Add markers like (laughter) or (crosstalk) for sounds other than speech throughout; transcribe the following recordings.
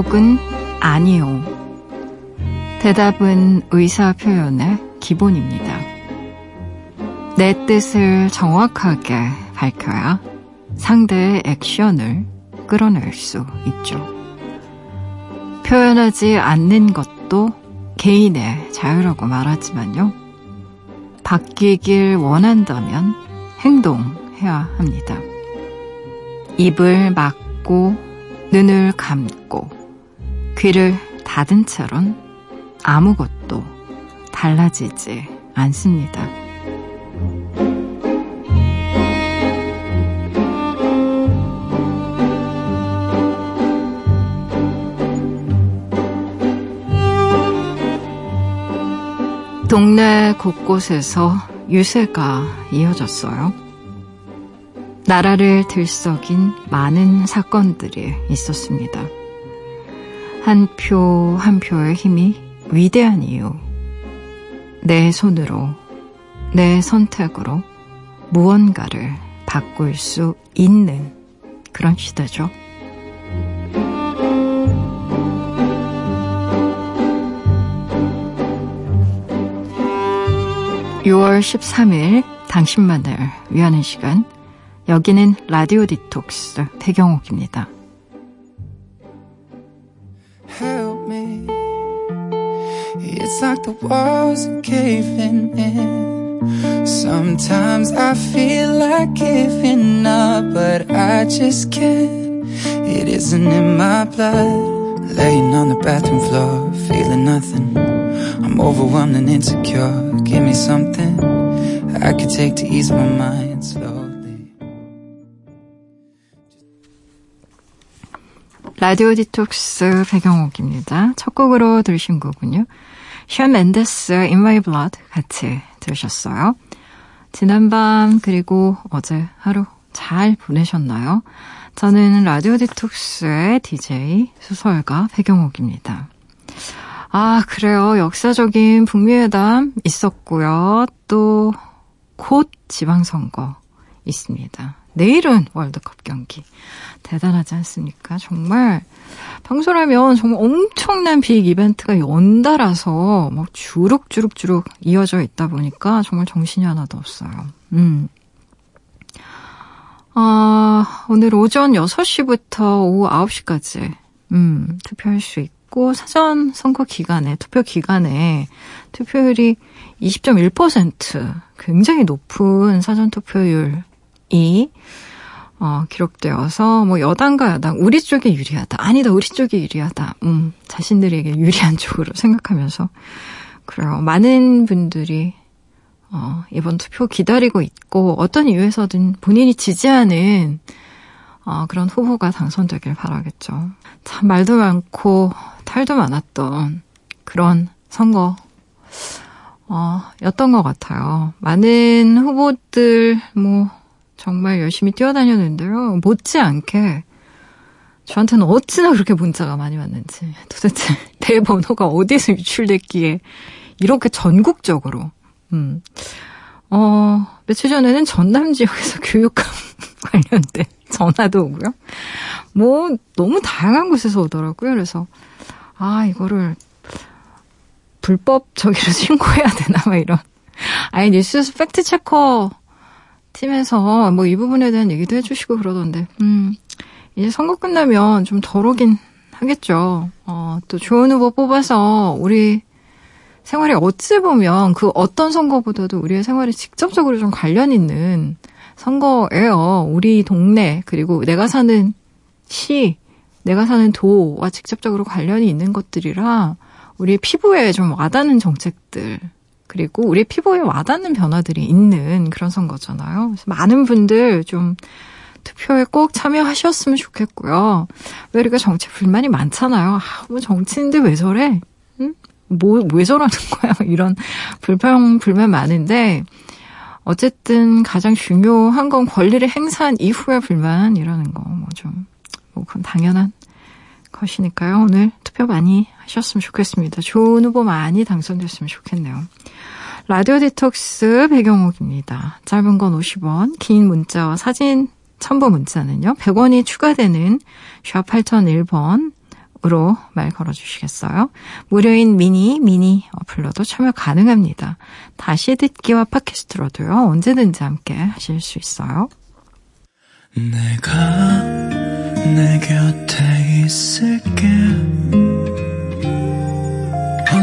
예 혹은 아니요. 대답은 의사 표현의 기본입니다. 내 뜻을 정확하게 밝혀야 상대의 액션을 끌어낼 수 있죠. 표현하지 않는 것도 개인의 자유라고 말하지만요. 바뀌길 원한다면 행동해야 합니다. 입을 막고 눈을 감고 귀를 닫은 채론 아무것도 달라지지 않습니다. 동네 곳곳에서 유세가 이어졌어요. 나라를 들썩인 많은 사건들이 있었습니다. 한표한 표의 힘이 위대한 이유. 내 손으로, 내 선택으로 무언가를 바꿀 수 있는 그런 시대죠. 6월 13일 당신만을 위하는 시간 여기는 라디오 디톡스 배경옥입니다. the walls are caving in. Sometimes I feel like giving up, but I just can't. It isn't in my blood. Laying on the bathroom floor, feeling nothing. I'm overwhelmed and insecure. Give me something I could take to ease my mind slowly. 라디오 디톡스 배경옥입니다. 첫 곡으로 들으신 곡은요. 션 멘데스 In My Blood 같이 들으셨어요. 지난밤 그리고 어제 하루 잘 보내셨나요? 저는 라디오 디톡스의 DJ 소설가 배경옥입니다. 아, 그래요. 역사적인 북미회담 있었고요. 또, 곧 지방선거 있습니다. 내일은 월드컵 경기. 대단하지 않습니까? 정말, 평소라면 정말 엄청난 빅 이벤트가 연달아서 막 주룩주룩주룩 이어져 있다 보니까 정말 정신이 하나도 없어요. 음. 아, 오늘 오전 6시부터 오후 9시까지, 음, 투표할 수 있고 사전 선거 기간에 투표 기간에 투표율이 20.1% 굉장히 높은 사전 투표율 이 어, 기록되어서 뭐 여당과 야당 우리 쪽이 유리하다 아니다 우리 쪽이 유리하다 음 자신들에게 유리한 (laughs) 쪽으로 생각하면서 그래요 많은 분들이 어, 이번 투표 기다리고 있고 어떤 이유에서든 본인이 지지하는 어, 그런 후보가 당선되길 바라겠죠. 참 말도 많고 탈도 많았던 그런 선거 어, 였던 것 같아요. 많은 후보들 뭐 정말 열심히 뛰어다녔는데요. 못지않게 저한테는 어찌나 그렇게 문자가 많이 왔는지 도대체 (laughs) 내 번호가 어디서 유출됐기에 이렇게 전국적으로 음. 어, 며칠 전에는 전남 지역에서 (laughs) 교육감 (laughs) 관련된 전화도 오고요. 뭐 너무 다양한 곳에서 오더라고요. 그래서 아 이거를 불법적으로 신고해야 되나 막 이런. 아니 뉴스 팩트 체커 팀에서 뭐 이 부분에 대한 얘기도 해주시고 그러던데. 음 이제 선거 끝나면 좀덜 오긴 하겠죠. 어, 또 좋은 후보 뽑아서 우리 생활에 어찌 보면 그 어떤 선거보다도 우리의 생활에 직접적으로 좀 관련 있는 선거예요. 우리 동네 그리고 내가 사는 시, 내가 사는 도와 직접적으로 관련이 있는 것들이라 우리의 피부에 좀 와닿는 정책들 그리고 우리 피부에 와닿는 변화들이 있는 그런 선거잖아요. 많은 분들 좀 투표에 꼭 참여하셨으면 좋겠고요. 왜 이렇게 정치 불만이 많잖아요. 아, 뭐 정치인들 왜 저래? 응? 뭐, 왜 저러는 거야? (laughs) 이런 불평, 불만 많은데, 어쨌든 가장 중요한 건 권리를 행사한 이후의 불만이라는 거, 뭐 좀, 뭐 그건 당연한 것이니까요. 오늘 투표 많이 하셨으면 좋겠습니다. 좋은 후보 많이 당선됐으면 좋겠네요. 라디오 디톡스 배경옥입니다. 짧은 건 50원, 긴 문자와 사진 첨부 문자는요. 100원이 추가되는 샵 8001번 으로 말 걸어주시겠어요? 무료인 미니, 미니 어플로도 참여 가능합니다. 다시 듣기와 팟캐스트로도요. 언제든지 함께 하실 수 있어요. 내가 내 곁에 있을게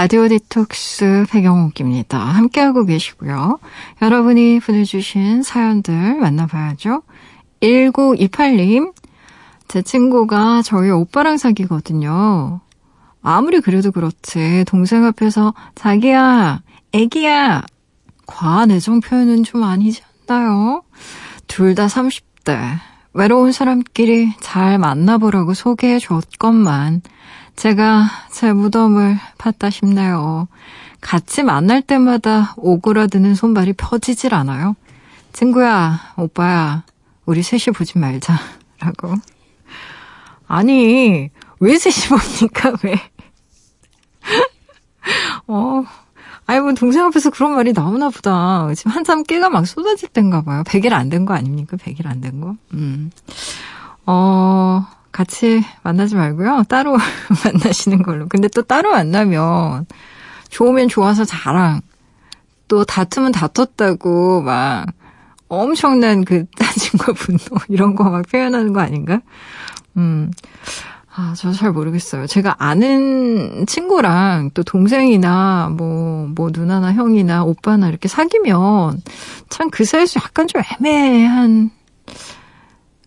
라디오 디톡스 배경옥입니다. 함께하고 계시고요. 여러분이 보내주신 사연들 만나봐야죠. 1928님, 제 친구가 저희 오빠랑 사귀거든요. 아무리 그래도 그렇지, 동생 앞에서 자기야, 애기야, 과한 애정 표현은 좀 아니지 않나요? 둘 다 30대. 외로운 사람끼리 잘 만나보라고 소개해 줬건만 제가 제 무덤을 팠다 싶네요. 같이 만날 때마다 오그라드는 손발이 펴지질 않아요. 친구야, 오빠야, 우리 셋이 보지 말자. (laughs) 라고. 아니, 왜 셋이 봅니까, 왜? (laughs) 어, 아니, 뭐, 동생 앞에서 그런 말이 나오나 보다. 지금 한참 깨가 막 쏟아질 땐가 봐요. 100일 안 된 거 아닙니까? 100일 안 된 거? 음. 어, 같이 만나지 말고요. 따로 (laughs) 만나시는 걸로. 근데 또 따로 만나면, 좋으면 좋아서 자랑, 또 다투면 다퉜다고 막, 엄청난 그 (laughs) 따짐과 분노, 이런 거 막 표현하는 거 아닌가? 음. 아, 저 잘 모르겠어요. 제가 아는 친구랑 또 동생이나 뭐, 뭐 누나나 형이나 오빠나 이렇게 사귀면 참 그 사이에서 약간 좀 애매한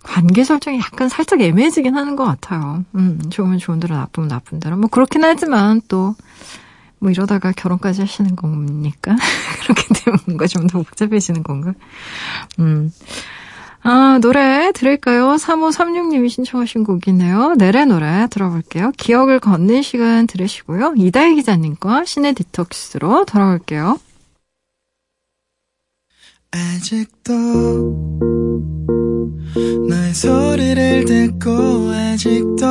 관계 설정이 약간 살짝 애매해지긴 하는 것 같아요. 음, 좋으면 좋은 대로 나쁘면 나쁜 대로. 뭐 그렇긴 하지만 또, 뭐 이러다가 결혼까지 하시는 겁니까? (laughs) 그렇게 되면 뭔가 좀 더 복잡해지는 건가? 음. 아, 노래 들을까요? 3536님이 신청하신 곡이네요. 내래 노래 들어볼게요. 기억을 걷는 시간 들으시고요. 이다희 기자님과 신의 디톡스로 돌아올게요. 아직도 너의 소리를 듣고 아직도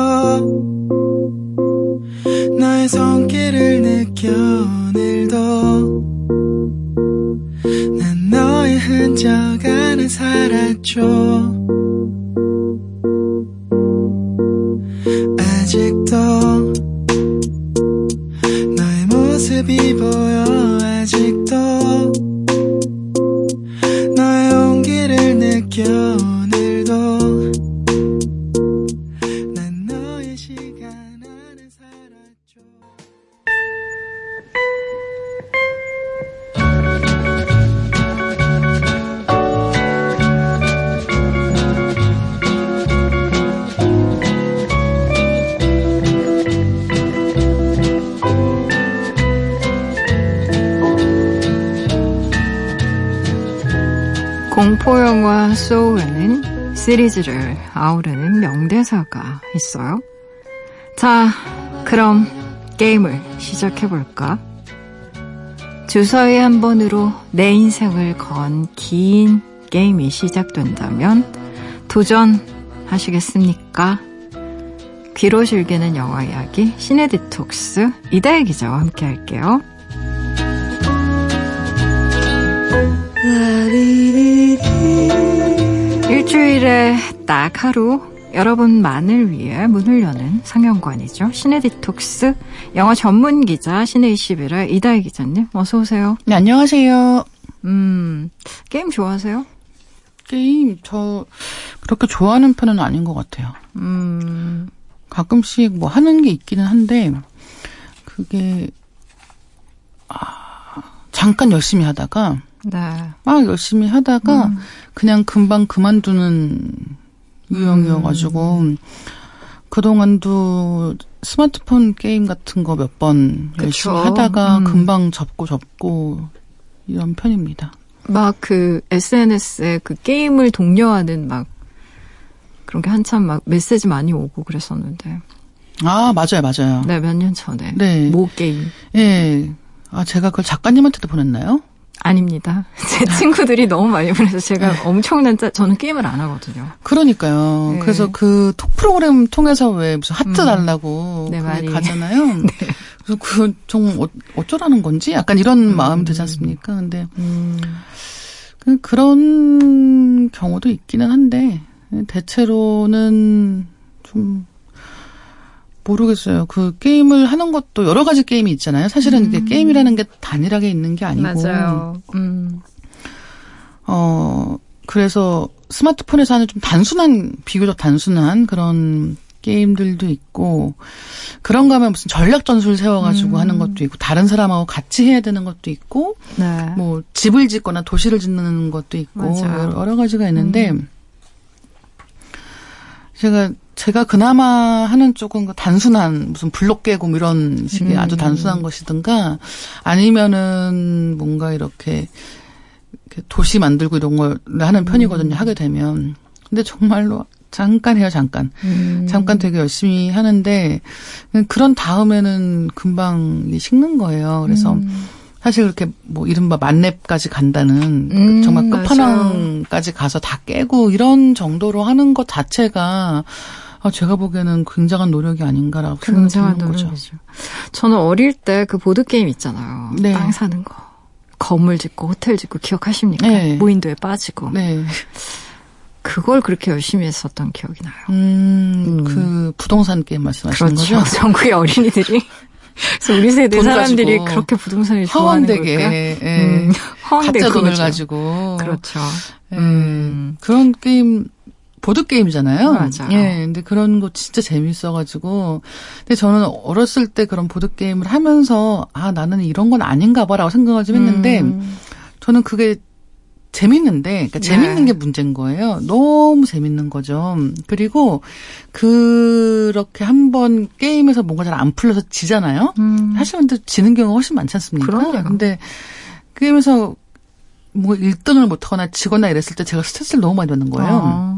너의 손길을 느껴 오늘도 난 너의 흔적 안에 살았죠. 아직도 너의 모습이 보여 아직 공포 영화 소울에는 시리즈를 아우르는 명대사가 있어요. 자, 그럼 게임을 시작해볼까? 주사위 한 번으로 내 인생을 건 긴 게임이 시작된다면 도전하시겠습니까? 귀로 즐기는 영화 이야기 시네 디톡스 이다혜 기자와 함께 할게요. 일주일에 딱 하루 여러분만을 위해 문을 여는 상영관이죠. 시네 디톡스 영화 전문 기자 시네 21의 이다희 기자님 어서 오세요. 네 안녕하세요. 음 게임 좋아하세요? 게임 저 그렇게 좋아하는 편은 아닌 것 같아요. 음 가끔씩 뭐 하는 게 있기는 한데 그게 아, 잠깐 열심히 하다가 네. 막 열심히 하다가 음. 그냥 금방 그만두는 유형이어가지고 음. 그동안도 스마트폰 게임 같은 거 몇 번 열심히 하다가 음. 금방 접고 접고 이런 편입니다. 막 그 SNS에 그 게임을 독려하는 막 그런 게 한참 막 메시지 많이 오고 그랬었는데. 아, 맞아요, 맞아요. 네, 몇 년 전에. 네. 모 게임. 예. 아, 제가 그걸 작가님한테도 보냈나요? 아닙니다. (laughs) 제 친구들이 너무 많이 보내서 제가 네. 엄청난 짜, 저는 게임을 안 하거든요. 그러니까요. 네. 그래서 그 톡 프로그램 통해서 왜 무슨 하트 음. 달라고 네, 가잖아요. (laughs) 네. 그래서 그좀 어, 어쩌라는 건지 약간 이런 음. 마음 되지 않습니까? 근데 음. 그, 그런 경우도 있기는 한데 대체로는 좀 모르겠어요. 그 게임을 하는 것도 여러 가지 게임이 있잖아요. 사실은 음. 게임이라는 게 단일하게 있는 게 아니고. 맞아요. 음. 어, 그래서 스마트폰에서 하는 좀 단순한, 비교적 단순한 그런 게임들도 있고, 그런가 하면 무슨 전략 전술 세워가지고 음. 하는 것도 있고, 다른 사람하고 같이 해야 되는 것도 있고, 네. 뭐, 집을 짓거나 도시를 짓는 것도 있고, 맞아요. 여러 가지가 있는데, 음. 제가 제가 그나마 하는 쪽은 그 단순한 무슨 블록 깨고 뭐 이런 식의 음. 아주 단순한 것이든가 아니면은 뭔가 이렇게, 이렇게 도시 만들고 이런 걸 하는 편이거든요. 음. 하게 되면. 근데 정말로 잠깐 해요, 잠깐. 음. 잠깐 되게 열심히 하는데 그런 다음에는 금방 식는 거예요. 그래서 음. 사실 그렇게 뭐 이른바 만렙까지 간다는 그 음, 정말 끝판왕까지 가서 다 깨고 이런 정도로 하는 것 자체가 아, 제가 보기에는 굉장한 노력이 아닌가라고 생각이 드는 거죠. 노력이죠. 저는 어릴 때 그 보드 게임 있잖아요. 네. 땅 사는 거. 건물 짓고 호텔 짓고 기억하십니까? 네. 무인도에 빠지고. 네. 그걸 그렇게 열심히 했었던 기억이 나요. 음, 음. 그 부동산 게임 말씀하시는 그렇죠. 거죠? (laughs) 전국의 어린이들이 그래서 우리 세대 사람들이 그렇게 부동산을 좋아하는 허황되게, 걸까? 예. 음, 허황되게 가짜 돈을 가지고 그렇죠. 예. 음. 그런 게임 보드 게임이잖아요. 맞아요. 예, 근데 그런 거 진짜 재밌어가지고. 근데 저는 어렸을 때 그런 보드 게임을 하면서 아 나는 이런 건 아닌가봐라고 생각을 좀 했는데 음. 저는 그게 재밌는데, 그러니까 네. 재밌는 게 문제인 거예요. 너무 재밌는 거죠. 그리고 그렇게 한번 게임에서 뭔가 잘 안 풀려서 지잖아요. 음. 사실은 지는 경우가 훨씬 많지 않습니까? 그럼요. 근데 게임에서 뭐 1등을 못하거나 지거나 이랬을 때 제가 스트레스를 너무 많이 받는 거예요. 아.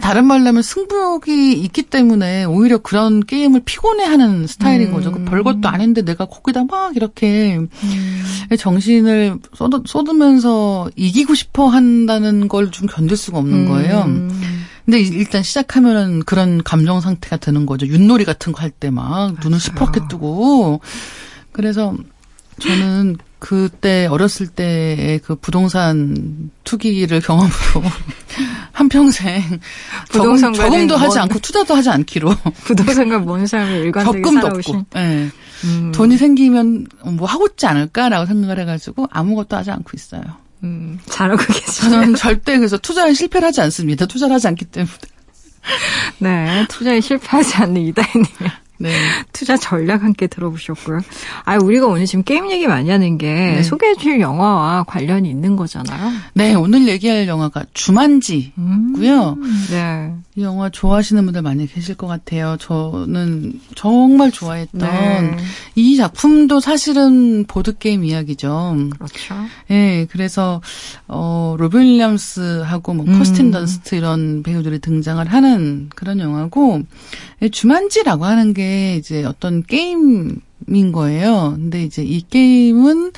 다른 말로 하면 승부욕이 있기 때문에 오히려 그런 게임을 피곤해하는 스타일인 거죠. 그 음. 별것도 아닌데 내가 거기다 막 이렇게 음. 정신을 쏟, 쏟으면서 이기고 싶어 한다는 걸 좀 견딜 수가 없는 음. 거예요. 근데 일단 시작하면은 그런 감정 상태가 되는 거죠. 윷놀이 같은 거 할 때 막 눈을 시퍼렇게 뜨고. 그래서 저는 그때 어렸을 때의 그 부동산 투기를 경험으로 (laughs) 한 평생 부동산 적금, 도 하지 않고 투자도 하지 않기로 (laughs) 부동산과 먼 삶을 일관되게 적금도 살아오신. 없고 네. 음. 돈이 생기면 뭐 하고 있지 않을까라고 생각을 해가지고 아무것도 하지 않고 있어요. 음, 잘하고 계시네요. 저는 절대 그래서 투자에 실패를 하지 않습니다. 투자를 하지 않기 때문에. (laughs) 네, 투자에 실패하지 않는 이다혜님. 네. 투자 전략 함께 들어보셨고요. 아, 우리가 오늘 지금 게임 얘기 많이 하는 게 네. 소개해 주실 영화와 관련이 있는 거잖아요. 네, 오늘 얘기할 영화가 주만지고요. 음, 네. 이 영화 좋아하시는 분들 많이 계실 것 같아요. 저는 정말 좋아했던 네. 이 작품도 사실은 보드 게임 이야기죠. 그렇죠. 네, 그래서 어 로빈 윌리엄스하고 뭐 음. 커스틴 던스트 이런 배우들이 등장을 하는 그런 영화고 주만지라고 하는 게 이제 어떤 게임인 거예요. 근데 이제 이 게임은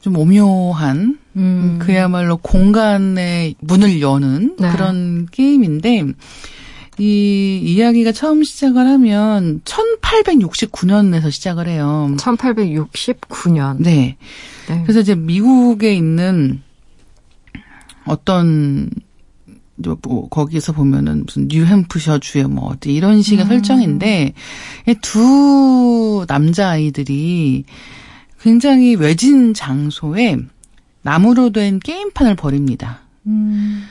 좀 오묘한 음. 그야말로 공간의 문을 여는 네. 그런 게임인데 이 이야기가 처음 시작을 하면 1869년에서 시작을 해요. 1869년. 네. 네. 그래서 이제 미국에 있는 어떤 뭐 거기서 보면은 무슨 뉴햄프셔 주에 뭐 어디 이런 식의 음. 설정인데 두 남자 아이들이 굉장히 외진 장소에 나무로 된 게임판을 버립니다. 음.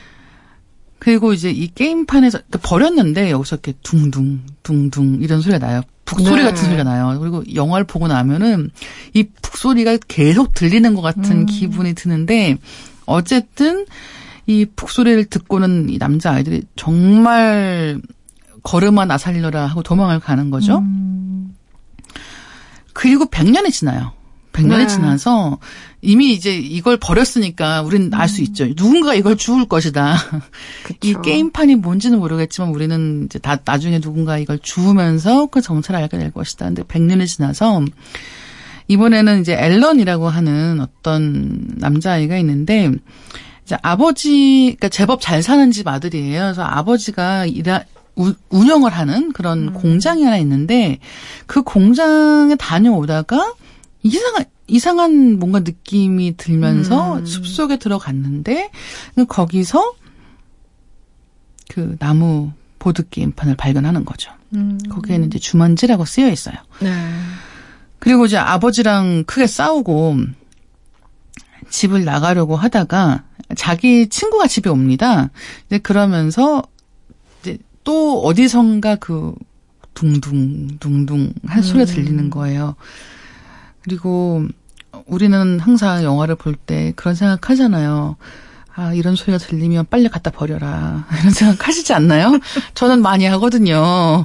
그리고 이제 이 게임판에서 그러니까 버렸는데 여기서 이렇게 둥둥 둥둥 이런 소리가 나요. 북소리 네. 같은 소리가 나요. 그리고 영화를 보고 나면은 이 북소리가 계속 들리는 것 같은 음. 기분이 드는데 어쨌든 이 북소리를 듣고는 이 남자 아이들이 정말 걸음아 나 살려라 하고 도망을 가는 거죠. 음. 그리고 100년이 지나요. 100년이 네. 지나서 이미 이제 이걸 버렸으니까 우리는 알 수 있죠. 누군가 이걸 주울 것이다. (laughs) 이 그쵸. 게임판이 뭔지는 모르겠지만 우리는 이제 다 나중에 누군가 이걸 주우면서 그 정체를 알게 될 것이다. 근데 100년이 지나서 이번에는 이제 앨런이라고 하는 어떤 남자아이가 있는데 이제 아버지 그러니까 제법 잘 사는 집 아들이에요. 그래서 아버지가 일하 우- 운영을 하는 그런 공장이 하나 있는데 그 공장에 다녀오다가 이상한 이상한 뭔가 느낌이 들면서 음. 숲속에 들어갔는데 거기서 그 나무 보드 게임판을 발견하는 거죠. 음. 거기에는 이제 주먼지라고 쓰여 있어요. 네. 그리고 이제 아버지랑 크게 싸우고 집을 나가려고 하다가 자기 친구가 집에 옵니다. 이제 그러면서 이제 또 어디선가 그 둥둥 둥둥 한 소리가 들리는 거예요. 그리고 우리는 항상 영화를 볼 때 그런 생각 하잖아요. 아, 이런 소리가 들리면 빨리 갖다 버려라. (laughs) 이런 생각 하시지 않나요? 저는 많이 하거든요.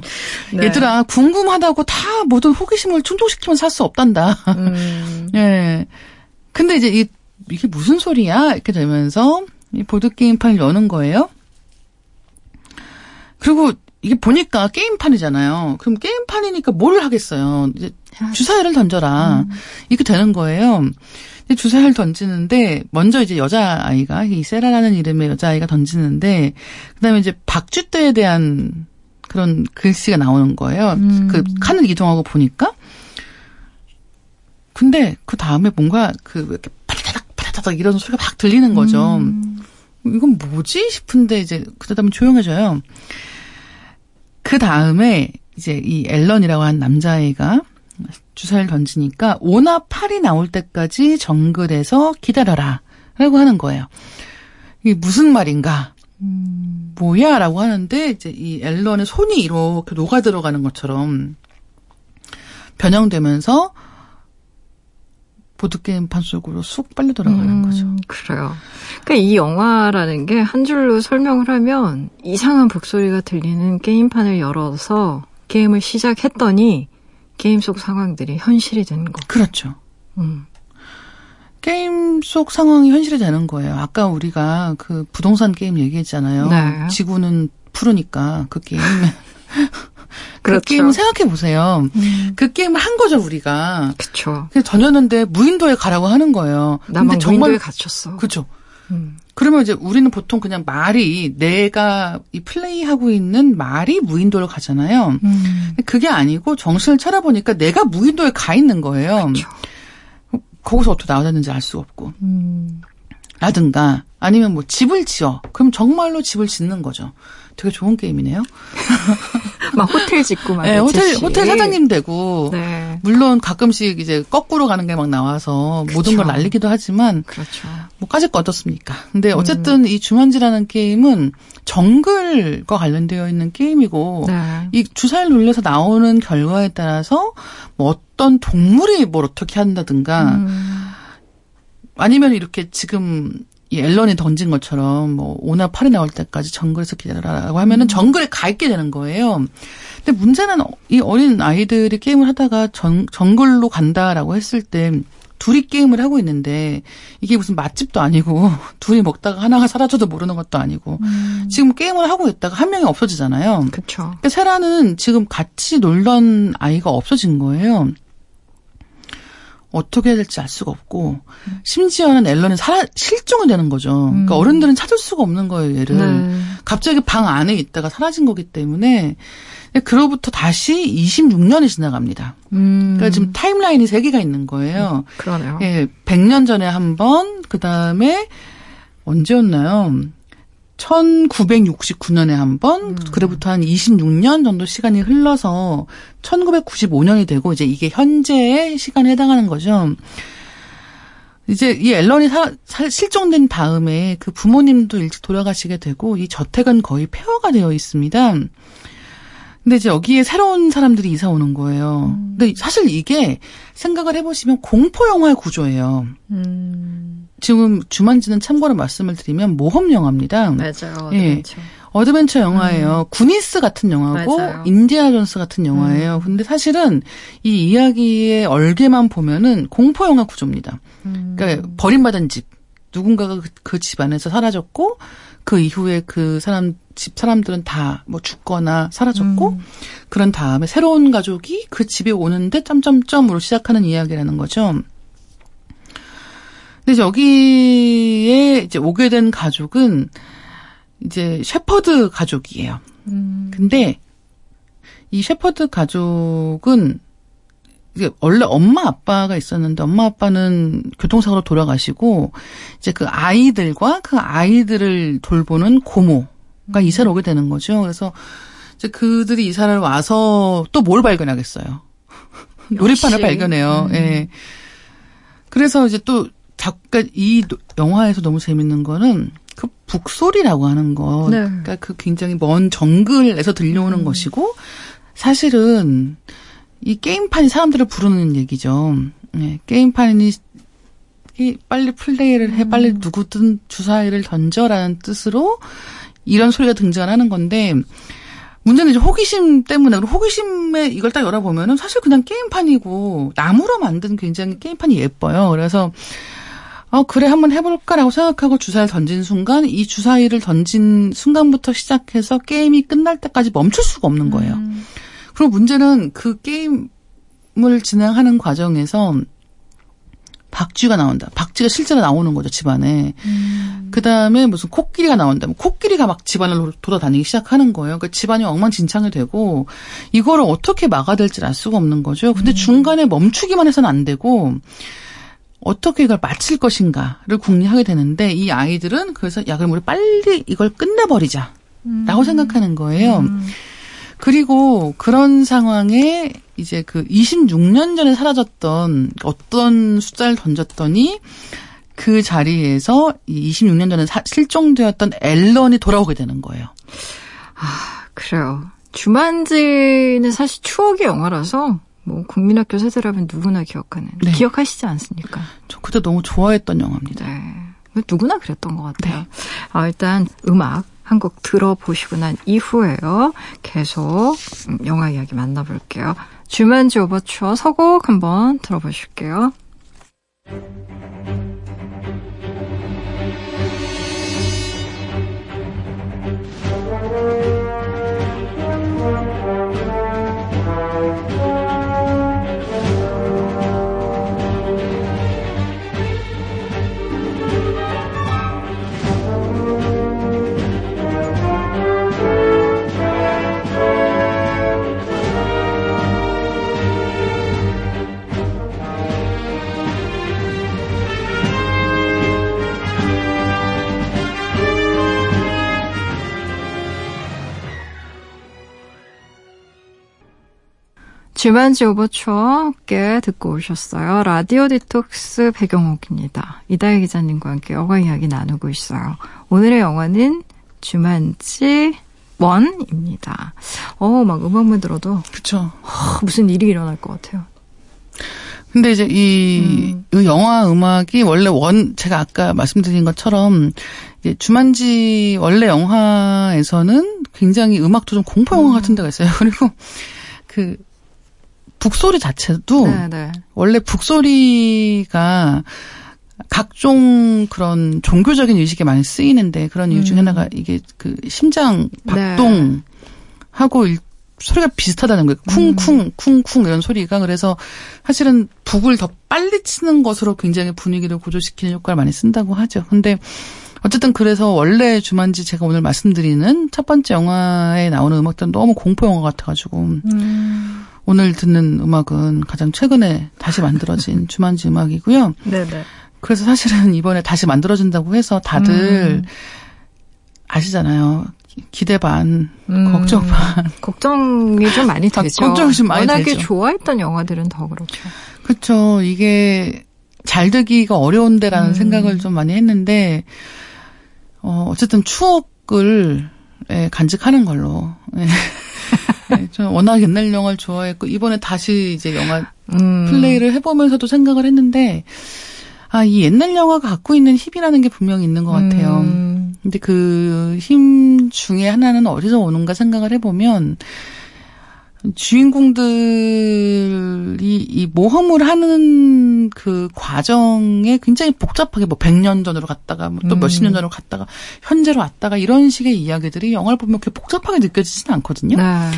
네. 얘들아, 궁금하다고 다 모든 호기심을 충족시키면 살 수 없단다. 음. (laughs) 예. 근데 이제 이, 이게 무슨 소리야? 이렇게 되면서 이 보드게임판을 여는 거예요. 그리고 이게 보니까 게임판이잖아요. 그럼 게임판이니까 뭘 하겠어요? 이제 주사위를 던져라. 이렇게 되는 거예요. 주사위를 던지는데 먼저 이제 여자 아이가 이 세라라는 이름의 여자 아이가 던지는데 그다음에 이제 박쥐떼에 대한 그런 글씨가 나오는 거예요. 음. 그 칸을 이동하고 보니까 근데 그 다음에 뭔가 그 이렇게 파다닥 이런 소리가 막 들리는 거죠. 음. 이건 뭐지 싶은데 이제 그러다 보면 조용해져요. 그 다음에 이제 이 앨런이라고 한 남자애가 주사를 던지니까 오나 팔이 나올 때까지 정글에서 기다려라 라고 하는 거예요. 이게 무슨 말인가? 음. 뭐야? 라고 하는데 이제 이 앨런의 손이 이렇게 녹아 들어가는 것처럼 변형되면서 보드게임 판 속으로 쑥 빨려 들어가는 음, 거죠. 그래요. 그러니까 이 영화라는 게 한 줄로 설명을 하면 이상한 북소리가 들리는 게임판을 열어서 게임을 시작했더니 게임 속 상황들이 현실이 되는 거. 그렇죠. 음. 게임 속 상황이 현실이 되는 거예요. 아까 우리가 그 부동산 게임 얘기했잖아요. 네. 지구는 푸르니까 그 게임. (laughs) 그 그렇죠. 게임 생각해 보세요. 음. 그 게임을 한 거죠, 우리가. 그래서 던졌는데 무인도에 가라고 하는 거예요. 나만 근데 무인도에 갇혔어. 그죠. 음. 그러면 이제 우리는 보통 그냥 말이 내가 이 플레이하고 있는 말이 무인도를 가잖아요. 음. 그게 아니고 정신을 차려보니까 내가 무인도에 가 있는 거예요. 그쵸. 거기서 어떻게 나왔는지 알 수가 없고. 음. 라든가 아니면 뭐 집을 지어. 그럼 정말로 집을 짓는 거죠. 되게 좋은 게임이네요. (laughs) 막 호텔 짓고 막. 네, 호텔. 호텔 사장님 되고 네. 물론 가끔씩 이제 거꾸로 가는 게 막 나와서 모든 걸 그쵸. 날리기도 하지만 그렇죠. 뭐 까짓 거 어떻습니까? 근데 음. 어쨌든 이 주만지라는 게임은 정글과 관련되어 있는 게임이고 네. 이 주사를 눌려서 나오는 결과에 따라서 뭐 어떤 동물이 뭘 어떻게 한다든가 음. 아니면 이렇게 지금 이 앨런이 던진 것처럼 뭐 오나 팔이 나올 때까지 정글에서 기다려라라고 하면은 정글에 가 있게 되는 거예요. 근데 문제는 어- 이 어린 아이들이 게임을 하다가 정, 정글로 간다라고 했을 때 둘이 게임을 하고 있는데 이게 무슨 맛집도 아니고 (laughs) 둘이 먹다가 하나가 사라져도 모르는 것도 아니고 음. 지금 게임을 하고 있다가 한 명이 없어지잖아요. 그쵸. 그러니까 세라는 지금 같이 놀던 아이가 없어진 거예요. 어떻게 해야 될지 알 수가 없고 심지어는 앨런이 살아, 실종이 되는 거죠. 그러니까 음. 어른들은 찾을 수가 없는 거예요, 얘를. 네. 갑자기 방 안에 있다가 사라진 거기 때문에 그로부터 다시 26년이 지나갑니다. 음. 그러니까 지금 타임라인이 세 개가 있는 거예요. 그러네요. 예, 100년 전에 한 번, 그 다음에 언제였나요? 1969년에 한 번, 그로부터 한 26년 정도 시간이 흘러서 1995년이 되고 이제 이게 현재의 시간에 해당하는 거죠. 이제 이 앨런이 사- 사- 실종된 다음에 그 부모님도 일찍 돌아가시게 되고 이 저택은 거의 폐허가 되어 있습니다. 근데 이제 여기에 새로운 사람들이 이사 오는 거예요. 근데 사실 이게 생각을 해보시면 공포 영화의 구조예요. 음. 지금 주만지는 참고로 말씀을 드리면 모험 영화입니다. 맞아요. 예. 그렇죠. 어드벤처 영화예요. 음. 구니스 같은 영화고 맞아요. 인디아 존스 같은 영화예요. 음. 근데 사실은 이 이야기의 얼개만 보면은 공포 영화 구조입니다. 음. 그러니까 버림받은 집 누군가가 그, 그 집안에서 사라졌고 그 이후에 그 사람 집 사람들은 다 뭐 죽거나 사라졌고 음. 그런 다음에 새로운 가족이 그 집에 오는데 점점점으로 시작하는 이야기라는 거죠. 근데 여기에 이제 오게 된 가족은 이제 셰퍼드 가족이에요. 음. 근데 이 셰퍼드 가족은 이게 원래 엄마 아빠가 있었는데 엄마 아빠는 교통사고로 돌아가시고 이제 그 아이들과 그 아이들을 돌보는 고모가 음. 이사를 오게 되는 거죠. 그래서 이제 그들이 이사를 와서 또 뭘 발견하겠어요. 놀이판을 발견해요. 음. 예. 그래서 이제 또 잠깐 이 영화에서 너무 재밌는 거는 그 북소리라고 하는 거. 네. 그러니까 그 굉장히 먼 정글에서 들려오는 음. 것이고 사실은 이 게임판이 사람들을 부르는 얘기죠. 네, 게임판이 빨리 플레이를 해, 빨리 음. 누구든 주사위를 던져라는 뜻으로 이런 소리가 등장하는 건데, 문제는 이제 호기심 때문에, 호기심에 이걸 딱 열어보면은 사실 그냥 게임판이고, 나무로 만든 굉장히 게임판이 예뻐요. 그래서, 어, 그래, 한번 해볼까라고 생각하고 주사위를 던진 순간, 이 주사위를 던진 순간부터 시작해서 게임이 끝날 때까지 멈출 수가 없는 거예요. 음. 그리고 문제는 그 게임을 진행하는 과정에서 박쥐가 나온다. 박쥐가 실제로 나오는 거죠, 집안에. 음. 그 다음에 무슨 코끼리가 나온다. 코끼리가 막 집안을 돌아다니기 시작하는 거예요. 그러니까 집안이 엉망진창이 되고, 이거를 어떻게 막아야 될지 알 수가 없는 거죠. 근데 음. 중간에 멈추기만 해서는 안 되고, 어떻게 이걸 마칠 것인가를 궁리하게 되는데, 이 아이들은 그래서 야, 그럼 우리 빨리 이걸 끝내버리자. 라고 음. 생각하는 거예요. 음. 그리고 그런 상황에 이제 그 26년 전에 사라졌던 어떤 숫자를 던졌더니 그 자리에서 26년 전에 사, 실종되었던 앨런이 돌아오게 되는 거예요. 아, 그래요. 주만지는 사실 추억의 영화라서 뭐 국민학교 세대라면 누구나 기억하는 네. 기억하시지 않습니까? 저 그때 너무 좋아했던 영화입니다. 네. 누구나 그랬던 것 같아요. 네. 아, 일단 음악 한 곡 들어보시고 난 이후에요. 계속 음, 영화 이야기 만나볼게요. 주만지 오버추어 서곡 한번 들어보실게요. 주만지 오버추어 함께 듣고 오셨어요. 라디오 디톡스 배경옥입니다. 이다혜 기자님과 함께 영화 이야기 나누고 있어요. 오늘의 영화는 주만지 원입니다. 어, 막 음악만 들어도. 그쵸. 어, 무슨 일이 일어날 것 같아요. 근데 이제 이, 음. 이 영화 음악이 원래 원, 제가 아까 말씀드린 것처럼 주만지 원래 영화에서는 굉장히 음악도 좀 공포 영화 음. 같은 데가 있어요. (laughs) 그리고 그 북소리 자체도 네네. 네. 원래 북소리가 각종 그런 종교적인 의식에 많이 쓰이는데 그런 이유 중에 음. 하나가 이게 그 심장 박동 하고 네. 소리가 비슷하다는 거예요. 쿵쿵 음. 쿵쿵 이런 소리가 그래서 사실은 북을 더 빨리 치는 것으로 굉장히 분위기를 고조시키는 효과를 많이 쓴다고 하죠. 근데 어쨌든 그래서 원래 주만지 제가 오늘 말씀드리는 첫 번째 영화에 나오는 음악들은 너무 공포 영화 같아가지고 음. 오늘 듣는 음악은 가장 최근에 다시 만들어진 (laughs) 주만지 음악이고요. 네네. 그래서 사실은 이번에 다시 만들어진다고 해서 다들 음. 아시잖아요. 기대 반, 음. 걱정 반. 걱정이 좀 많이 되죠. 걱정이 좀 많이 워낙에 되죠. 좋아했던 영화들은 더 그렇죠. 그렇죠. 이게 잘 되기가 어려운데라는 음. 생각을 좀 많이 했는데 어 어쨌든 추억을 예, 간직하는 걸로. 예. (laughs) 네, 저는 워낙 옛날 영화를 좋아했고 이번에 다시 이제 영화 음. 플레이를 해보면서도 생각을 했는데 아 이 옛날 영화가 갖고 있는 힘이라는 게 분명히 있는 것 같아요. 음. 근데 그 힘 중에 하나는 어디서 오는가 생각을 해보면 주인공들이 이 모험을 하는 그 과정에 굉장히 복잡하게 뭐 100년 전으로 갔다가 뭐 또 몇십 년 전으로 갔다가 현재로 왔다가 이런 식의 이야기들이 영화를 보면 그렇게 복잡하게 느껴지진 않거든요. 네.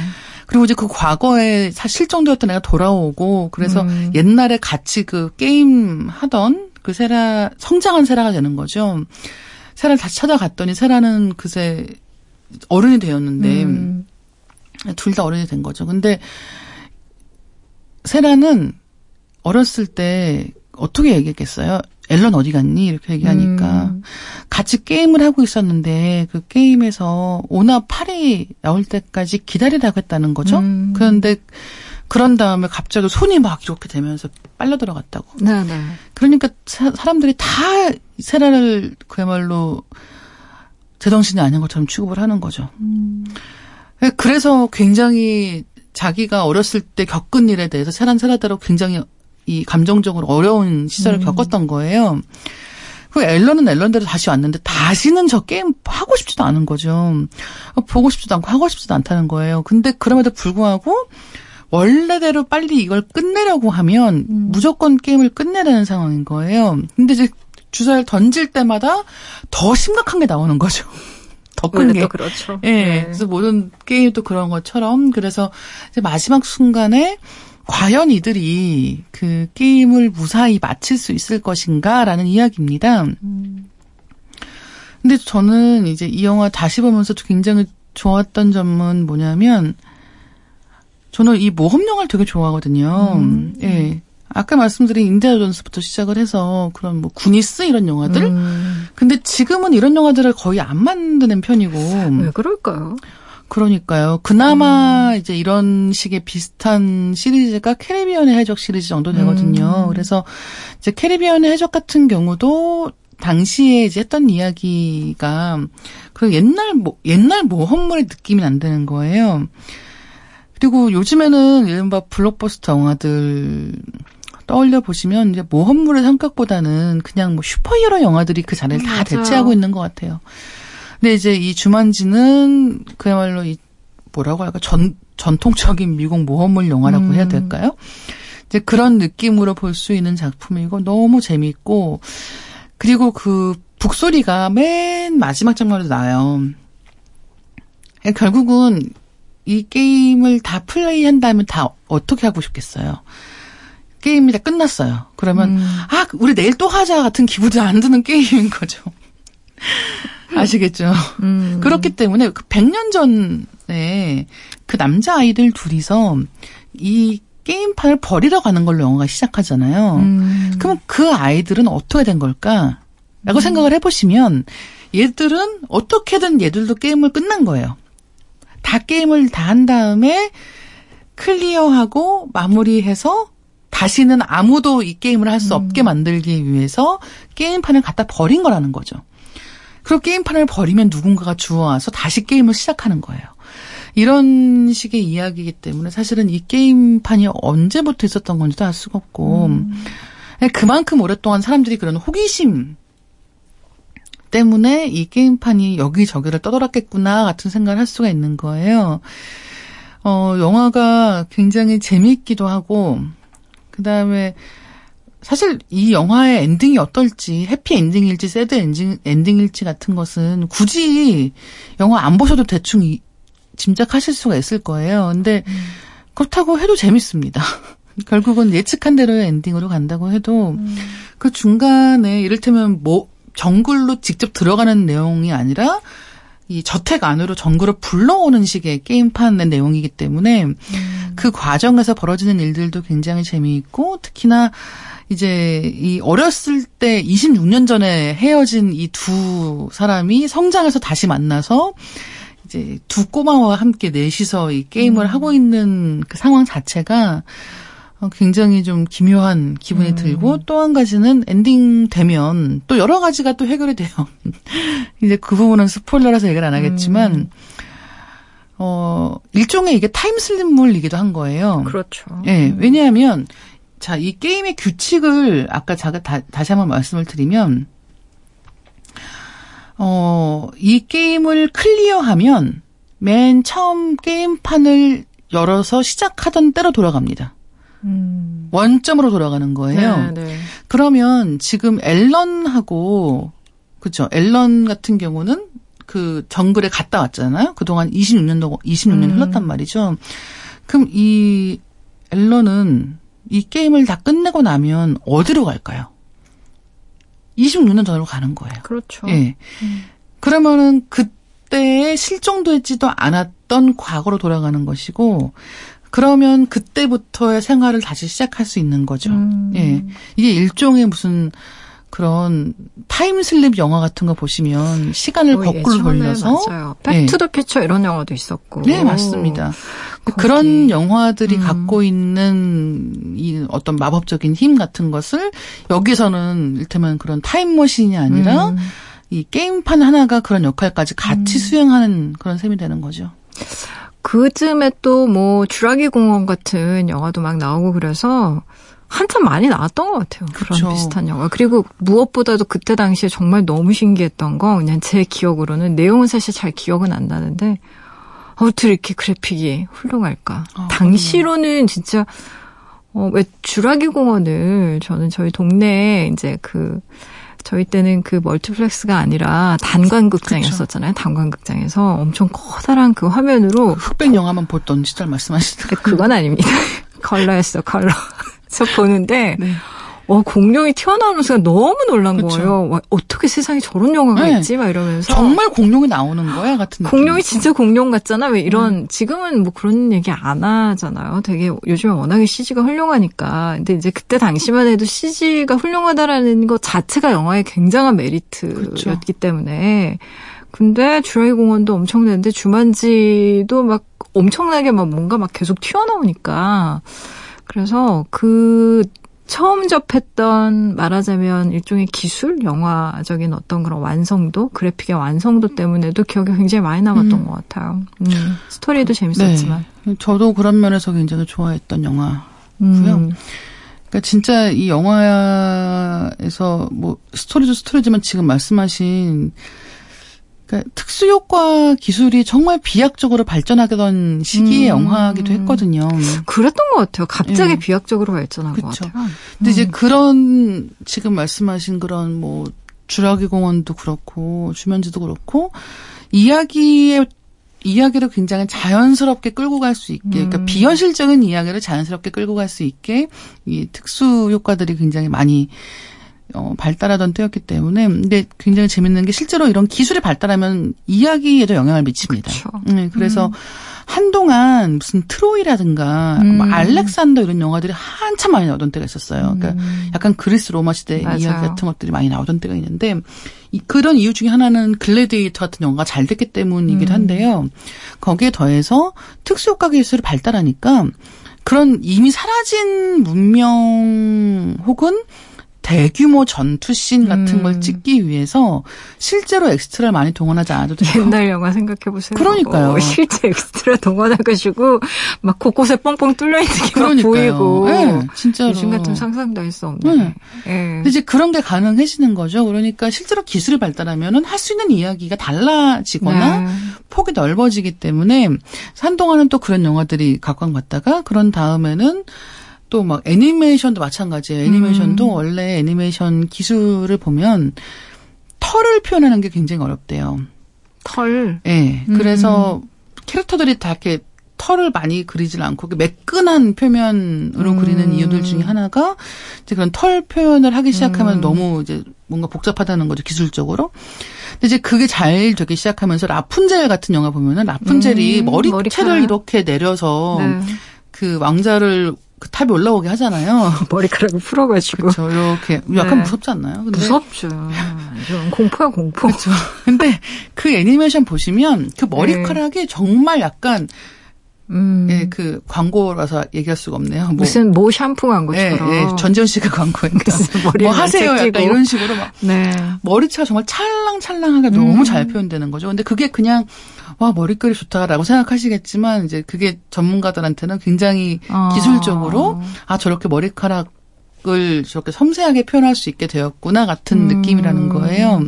그리고 이제 그 과거에 실종되었던 애가 돌아오고 그래서 음. 옛날에 같이 그 게임 하던 그 세라 성장한 세라가 되는 거죠. 세라를 다시 찾아갔더니 세라는 그새 어른이 되었는데 음. 둘 다 어른이 된 거죠. 근데 세라는 어렸을 때 어떻게 얘기했겠어요? 앨런 어디 갔니? 이렇게 얘기하니까 음. 같이 게임을 하고 있었는데 그 게임에서 오나 팔이 나올 때까지 기다리라고 했다는 거죠. 음. 그런데 그런 다음에 갑자기 손이 막 이렇게 되면서 빨려 들어갔다고. 네, 네. 그러니까 사, 사람들이 다 세라를 그야말로 제정신이 아닌 것처럼 취급을 하는 거죠. 음. 그래서 굉장히 자기가 어렸을 때 겪은 일에 대해서 세란 세라대로 굉장히 이 감정적으로 어려운 시절을 음. 겪었던 거예요. 그 앨런은 앨런대로 다시 왔는데 다시는 저 게임 하고 싶지도 않은 거죠. 보고 싶지도 않고 하고 싶지도 않다는 거예요. 근데 그럼에도 불구하고 원래대로 빨리 이걸 끝내려고 하면 음. 무조건 게임을 끝내라는 상황인 거예요. 근데 이제 주사를 던질 때마다 더 심각한 게 나오는 거죠. 더 큰 게. 또 그렇죠. 예. 네. 그래서 모든 게임도 그런 것처럼 그래서 마지막 순간에 과연 이들이 그 게임을 무사히 마칠 수 있을 것인가라는 이야기입니다. 음. 근데 저는 이제 이 영화 다시 보면서 굉장히 좋았던 점은 뭐냐면 저는 이 모험 영화를 되게 좋아하거든요. 음. 예. 아까 말씀드린 인디아 존스부터 시작을 해서 그런 뭐 구니스 이런 영화들. 음. 근데 지금은 이런 영화들을 거의 안 만드는 편이고. 왜 그럴까요? 그러니까요. 그나마 이제 이런 식의 비슷한 시리즈가 캐리비안의 해적 시리즈 정도 되거든요. 음. 그래서 이제 캐리비안의 해적 같은 경우도 당시에 이제 했던 이야기가 그 옛날 뭐 옛날 모험물의 느낌이 안 드는 거예요. 그리고 요즘에는 이른바 블록버스터 영화들 떠올려 보시면 이제 모험물의 성격보다는 그냥 뭐 슈퍼히어로 영화들이 그 자리를 음, 다 맞아요. 대체하고 있는 것 같아요. 근데 이제 이 주만지는 그야말로 이 뭐라고 할까 전 전통적인 미국 모험물 영화라고 음. 해야 될까요? 이제 그런 느낌으로 볼 수 있는 작품이고 너무 재밌고 그리고 그 북소리가 맨 마지막 장면으로 나와요. 그러니까 결국은 이 게임을 다 플레이한다면 다 어떻게 하고 싶겠어요? 게임이 다 끝났어요. 그러면 음. 아 우리 내일 또 하자 같은 기분이 안 드는 게임인 거죠. (laughs) 아시겠죠? 음. 그렇기 때문에 그 100년 전에 그 남자 아이들 둘이서 이 게임판을 버리러 가는 걸로 영화가 시작하잖아요. 음. 그럼 그 아이들은 어떻게 된 걸까? 라고 생각을 해보시면 얘들은 어떻게든 얘들도 게임을 끝난 거예요. 다 게임을 다 한 다음에 클리어하고 마무리해서 다시는 아무도 이 게임을 할 수 없게 만들기 위해서 게임판을 갖다 버린 거라는 거죠. 그리고 게임판을 버리면 누군가가 주워와서 다시 게임을 시작하는 거예요. 이런 식의 이야기이기 때문에 사실은 이 게임판이 언제부터 있었던 건지도 알 수가 없고 음. 그만큼 오랫동안 사람들이 그런 호기심 때문에 이 게임판이 여기저기를 떠돌았겠구나 같은 생각을 할 수가 있는 거예요. 어, 영화가 굉장히 재미있기도 하고 그 다음에 사실 이 영화의 엔딩이 어떨지 해피 엔딩일지 새드 엔딩, 엔딩일지 같은 것은 굳이 영화 안 보셔도 대충 이, 짐작하실 수가 있을 거예요. 근데 그렇다고 해도 재밌습니다. (laughs) 결국은 예측한 대로의 엔딩으로 간다고 해도 그 중간에 이를테면 뭐 정글로 직접 들어가는 내용이 아니라 이 저택 안으로 정글을 불러오는 식의 게임판의 내용이기 때문에 그 과정에서 벌어지는 일들도 굉장히 재미있고 특히나 이제 이 어렸을 때 26년 전에 헤어진 이 두 사람이 성장해서 다시 만나서 이제 두 꼬마와 함께 넷이서 이 게임을 하고 있는 그 상황 자체가 어, 굉장히 좀 기묘한 기분이 음. 들고 또 한 가지는 엔딩 되면 또 여러 가지가 또 해결이 돼요. (laughs) 이제 그 부분은 스포일러라서 얘기를 안 하겠지만 음. 어 일종의 이게 타임슬립물이기도 한 거예요. 그렇죠. 예, 왜냐하면 자, 이 게임의 규칙을 아까 제가 다, 다시 한번 말씀을 드리면 어, 이 게임을 클리어하면 맨 처음 게임판을 열어서 시작하던 때로 돌아갑니다. 음. 원점으로 돌아가는 거예요. 네, 네. 그러면 지금 앨런하고 그죠? 앨런 같은 경우는 그 정글에 갔다 왔잖아요. 그동안 26년 동 26년 음. 흘렀단 말이죠. 그럼 이 앨런은 이 게임을 다 끝내고 나면 어디로 갈까요? 26년 전으로 가는 거예요. 그렇죠. 예. 음. 그러면은 그때에 실종되지도 않았던 과거로 돌아가는 것이고 그러면 그때부터의 생활을 다시 시작할 수 있는 거죠. 음. 예. 이게 일종의 무슨 그런 타임슬립 영화 같은 거 보시면 시간을 어, 거꾸로 예전에 돌려서 맞아요. 예. 백투더 퓨처 이런 영화도 있었고. 네, 맞습니다. 거기. 그런 영화들이 음. 갖고 있는 이 어떤 마법적인 힘 같은 것을 여기서는 일테면 그런 타임머신이 아니라 음. 이 게임판 하나가 그런 역할까지 같이 음. 수행하는 그런 셈이 되는 거죠. 그쯤에 또 뭐 주라기 공원 같은 영화도 막 나오고 그래서 한참 많이 나왔던 것 같아요. 그런 그쵸. 비슷한 영화. 그리고 무엇보다도 그때 당시에 정말 너무 신기했던 건 그냥 제 기억으로는 내용은 사실 잘 기억은 안 나는데 어떻게 이렇게 그래픽이 훌륭할까. 아, 당시로는 진짜 어, 왜 주라기 공원을 저는 저희 동네에 이제 그 저희 때는 그 멀티플렉스가 아니라 단관극장이었었잖아요. 단관극장에서 엄청 커다란 그 화면으로 흑백 영화만 보던 시절 말씀하시는 그- 그건 아닙니다. (laughs) 컬러였어, 컬러. (laughs) 그래서 보는데, 네. 어, 공룡이 튀어나오면서 너무 놀란 그쵸. 거예요. 와, 어떻게 세상에 저런 영화가 네. 있지? 막 이러면서. 정말 공룡이 나오는 거야 같은 느낌. 공룡이 진짜 공룡 같잖아. 왜 이런, 음. 지금은 뭐 그런 얘기 안 하잖아요. 되게 요즘에 워낙에 CG가 훌륭하니까. 근데 이제 그때 당시만 해도 CG가 훌륭하다라는 것 자체가 영화의 굉장한 메리트였기 그쵸. 때문에. 근데 주라기 공원도 엄청난데 주만지도 막 엄청나게 막 뭔가 막 계속 튀어나오니까. 그래서 그 처음 접했던 말하자면 일종의 기술, 영화적인 어떤 그런 완성도, 그래픽의 완성도 때문에도 기억이 굉장히 많이 남았던 음. 것 같아요. 음, 스토리도 재밌었지만. 네. 저도 그런 면에서 굉장히 좋아했던 영화. 음, 그러니까 진짜 이 영화에서 뭐 스토리도 스토리지만 지금 말씀하신 그러니까 특수 효과 기술이 정말 비약적으로 발전하던 시기의 음. 영화기도 했거든요. 그랬던 것 같아요. 갑자기 예. 비약적으로 발전한 것 그쵸. 같아요. 근데 이제 음. 그런 지금 말씀하신 그런 뭐 주라기 공원도 그렇고 주면지도 그렇고 이야기의 이야기를 굉장히 자연스럽게 끌고 갈 수 있게, 그러니까 음. 비현실적인 이야기를 자연스럽게 끌고 갈 수 있게 이 특수 효과들이 굉장히 많이 어, 발달하던 때였기 때문에, 근데 굉장히 재밌는 게 실제로 이런 기술이 발달하면 이야기에도 영향을 미칩니다. 그쵸. 네, 그래서 한동안 무슨 트로이라든가 음. 뭐 알렉산더 이런 영화들이 한참 많이 나오던 때가 있었어요. 그러니까 음. 약간 그리스 로마 시대. 이야기 같은 것들이 많이 나오던 때가 있는데 이, 그런 이유 중에 하나는 글래디에이터 같은 영화가 잘 됐기 때문이기도 음. 한데요. 거기에 더해서 특수효과 기술이 발달하니까 그런 이미 사라진 문명 혹은 대규모 전투씬 같은 음. 걸 찍기 위해서 실제로 엑스트라를 많이 동원하지 않아도 돼요. 옛날 영화 생각해 보세요. 그러니까요. 어, 실제 엑스트라 동원해가지고 막 곳곳에 뻥뻥 뚫려 있는 게막 그러니까요. 보이고. 네, 진짜로. 요즘 같으면 상상도 할 수 없네. 네. 예. 근데 이제 그런 게 가능해지는 거죠. 그러니까 실제로 기술이 발달하면은 할 수 있는 이야기가 달라지거나 네. 폭이 넓어지기 때문에 한동안은 또 그런 영화들이 각광받다가 그런 다음에는 또 막 애니메이션도 마찬가지예요. 애니메이션도 음. 원래 애니메이션 기술을 보면 털을 표현하는 게 굉장히 어렵대요. 털. 예. 음. 그래서 캐릭터들이 다 이렇게 털을 많이 그리질 않고 매끈한 표면으로 음. 그리는 이유들 중에 하나가 이제 그런 털 표현을 하기 시작하면 음. 너무 이제 뭔가 복잡하다는 거죠 기술적으로. 근데 이제 그게 잘 되기 시작하면서 라푼젤 같은 영화 보면은 라푼젤이 음, 머리채를 머리카락. 이렇게 내려서 네. 그 왕자를 그 탑에 올라오게 하잖아요. (laughs) 머리카락을 풀어가지고. 그렇죠. 이렇게 약간 네. 무섭지 않나요? 근데 무섭죠. 좀 공포야 공포. 그렇죠. 근데 그 애니메이션 보시면 그 머리카락이 정말 약간 음. 예, 그 광고라서 얘기할 수가 없네요. 뭐, 무슨 모 샴푸 예, 광고처럼. 예, 전지현 씨가 머리에 뭐 하세요 약간 끼고. 이런 식으로 막 네. 머리채가 정말 찰랑찰랑하게 음. 너무 잘 표현되는 거죠. 근데 그게 그냥 와 머리결이 좋다라고 생각하시겠지만 이제 그게 전문가들한테는 굉장히 어. 기술적으로 아 저렇게 머리카락을 저렇게 섬세하게 표현할 수 있게 되었구나 같은 음. 느낌이라는 거예요.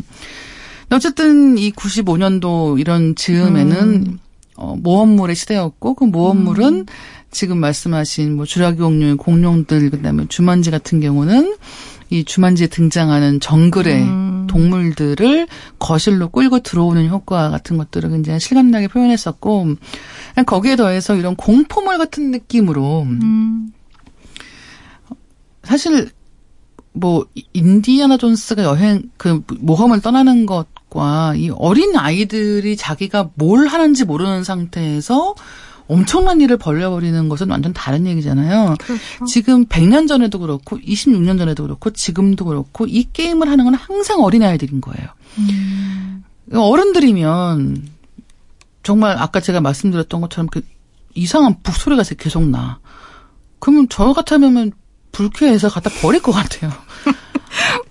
어쨌든 이 95년도 이런 즈음에는 음. 어, 모험물의 시대였고 그 모험물은 음. 지금 말씀하신 뭐 주라기 공룡, 공룡들 그다음에 주만지 같은 경우는 이 주만지에 등장하는 정글의 음. 동물들을 거실로 끌고 들어오는 효과 같은 것들을 굉장히 실감나게 표현했었고 거기에 더해서 이런 공포물 같은 느낌으로 음. 사실 뭐 인디아나 존스가 여행 그 모험을 떠나는 것 과 이 어린 아이들이 자기가 뭘 하는지 모르는 상태에서 엄청난 일을 벌려버리는 것은 완전 다른 얘기잖아요. 그렇죠. 지금 100년 전에도 그렇고 26년 전에도 그렇고 지금도 그렇고 이 게임을 하는 건 항상 어린 아이들인 거예요. 음. 어른들이면 정말 아까 제가 말씀드렸던 것처럼 그 이상한 북소리가 계속 나. 그러면 저 같으면 불쾌해서 갖다 버릴 것 같아요. (laughs)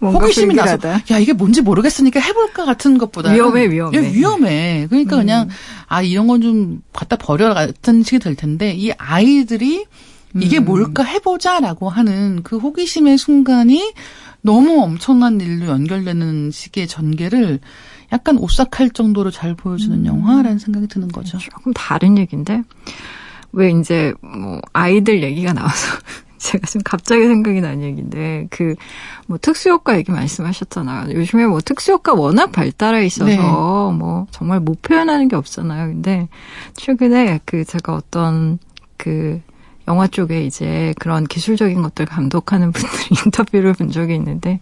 호기심이 나서 야 이게 뭔지 모르겠으니까 해볼까 같은 것보다 위험해 위험해 예, 위험해 그러니까 음. 그냥 아 이런 건 좀 갖다 버려 같은 식이 될 텐데 이 아이들이 이게 음. 뭘까 해보자라고 하는 그 호기심의 순간이 너무 엄청난 일로 연결되는 식의 전개를 약간 오싹할 정도로 잘 보여주는 음. 영화라는 생각이 드는 거죠. 조금 다른 얘기인데 왜 이제 뭐 아이들 얘기가 나와서 제가 지금 갑자기 생각이 난 얘기인데 그 뭐 특수효과 얘기 말씀하셨잖아요. 요즘에 뭐 특수효과 워낙 발달해 있어서 네. 뭐 정말 못 표현하는 게 없잖아요. 근데 최근에 그 제가 어떤 그 영화 쪽에 이제 그런 기술적인 것들 감독하는 (laughs) 분들 인터뷰를 본 적이 있는데